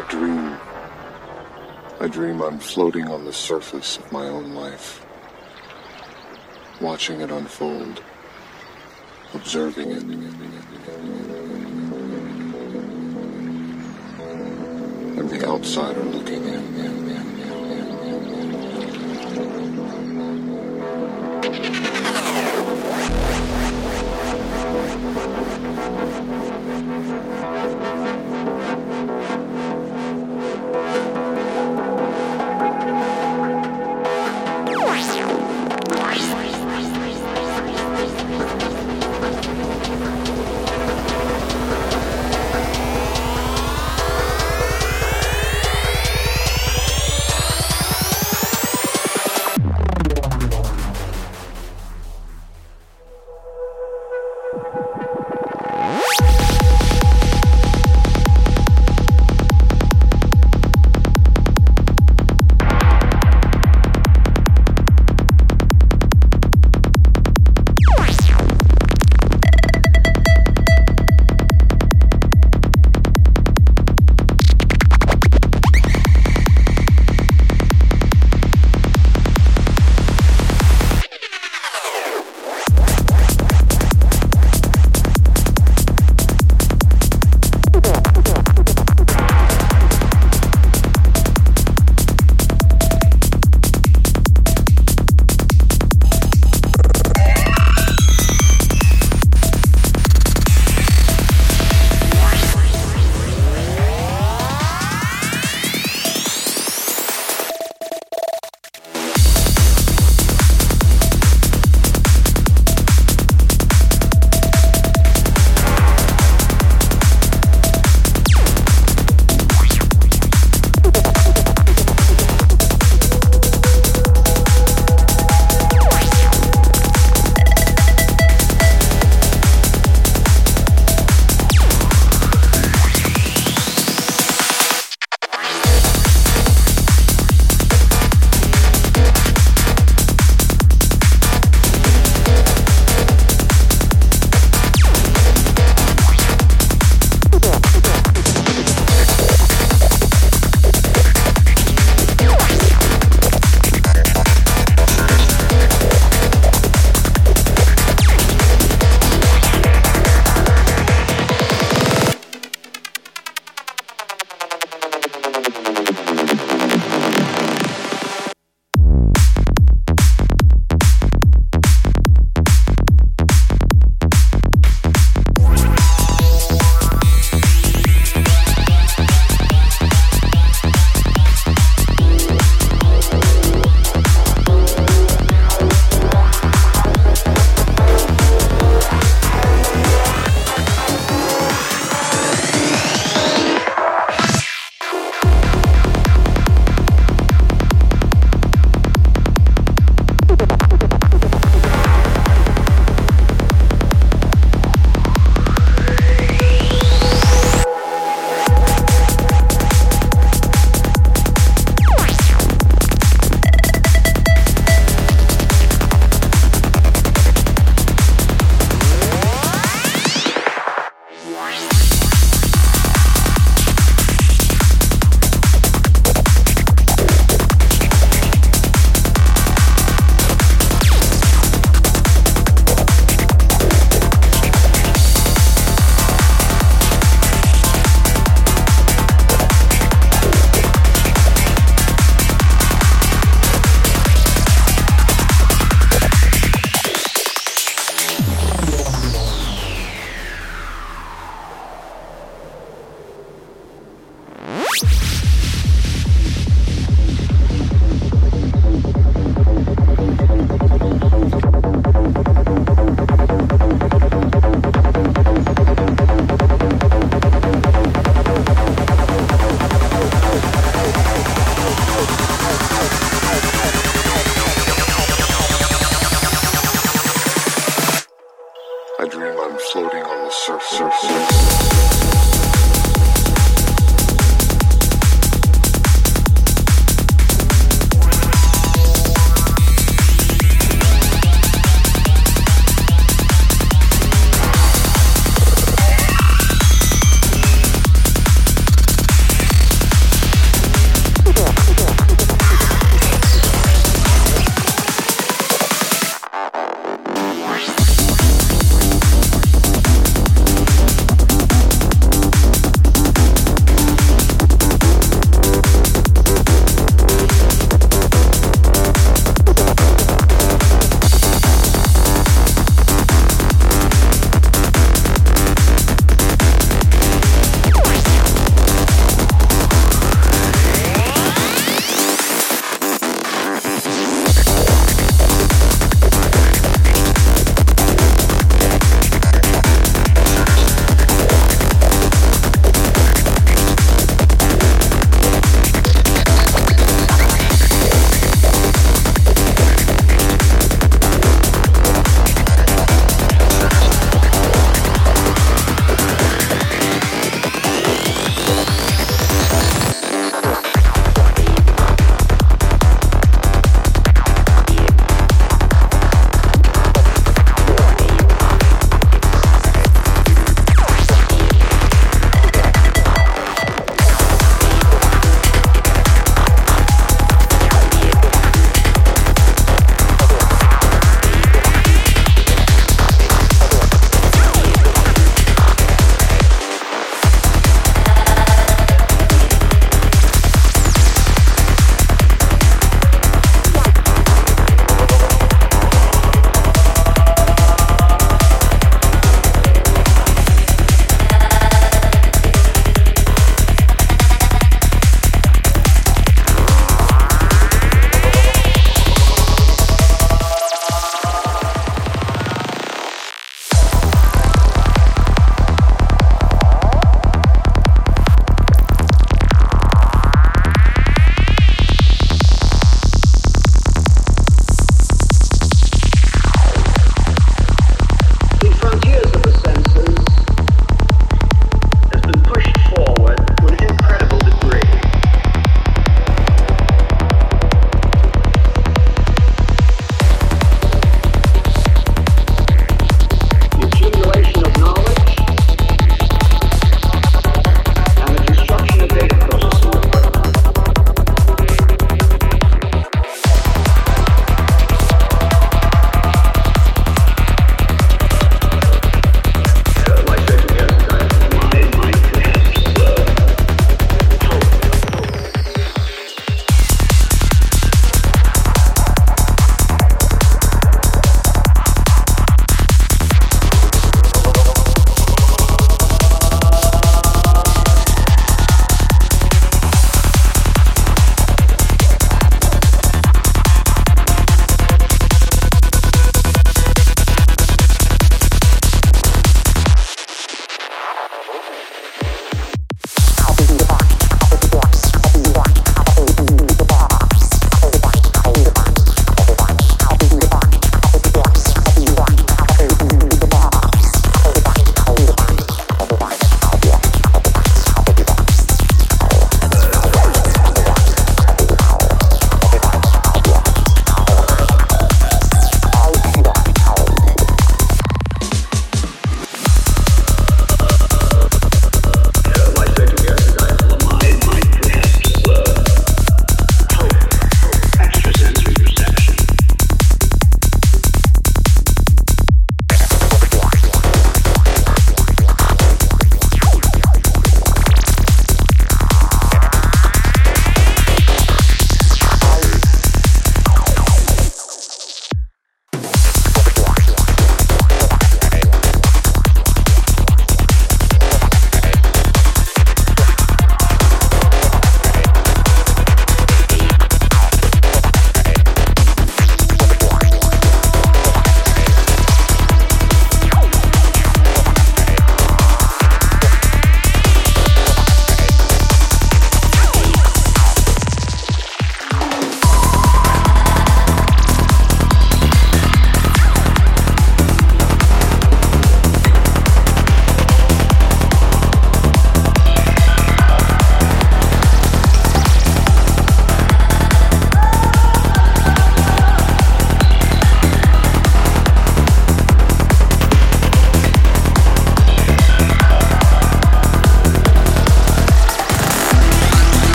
I dream. I dream I'm floating on the surface of my own life, watching it unfold, observing it. and the outsider looking in.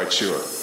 Quite sure.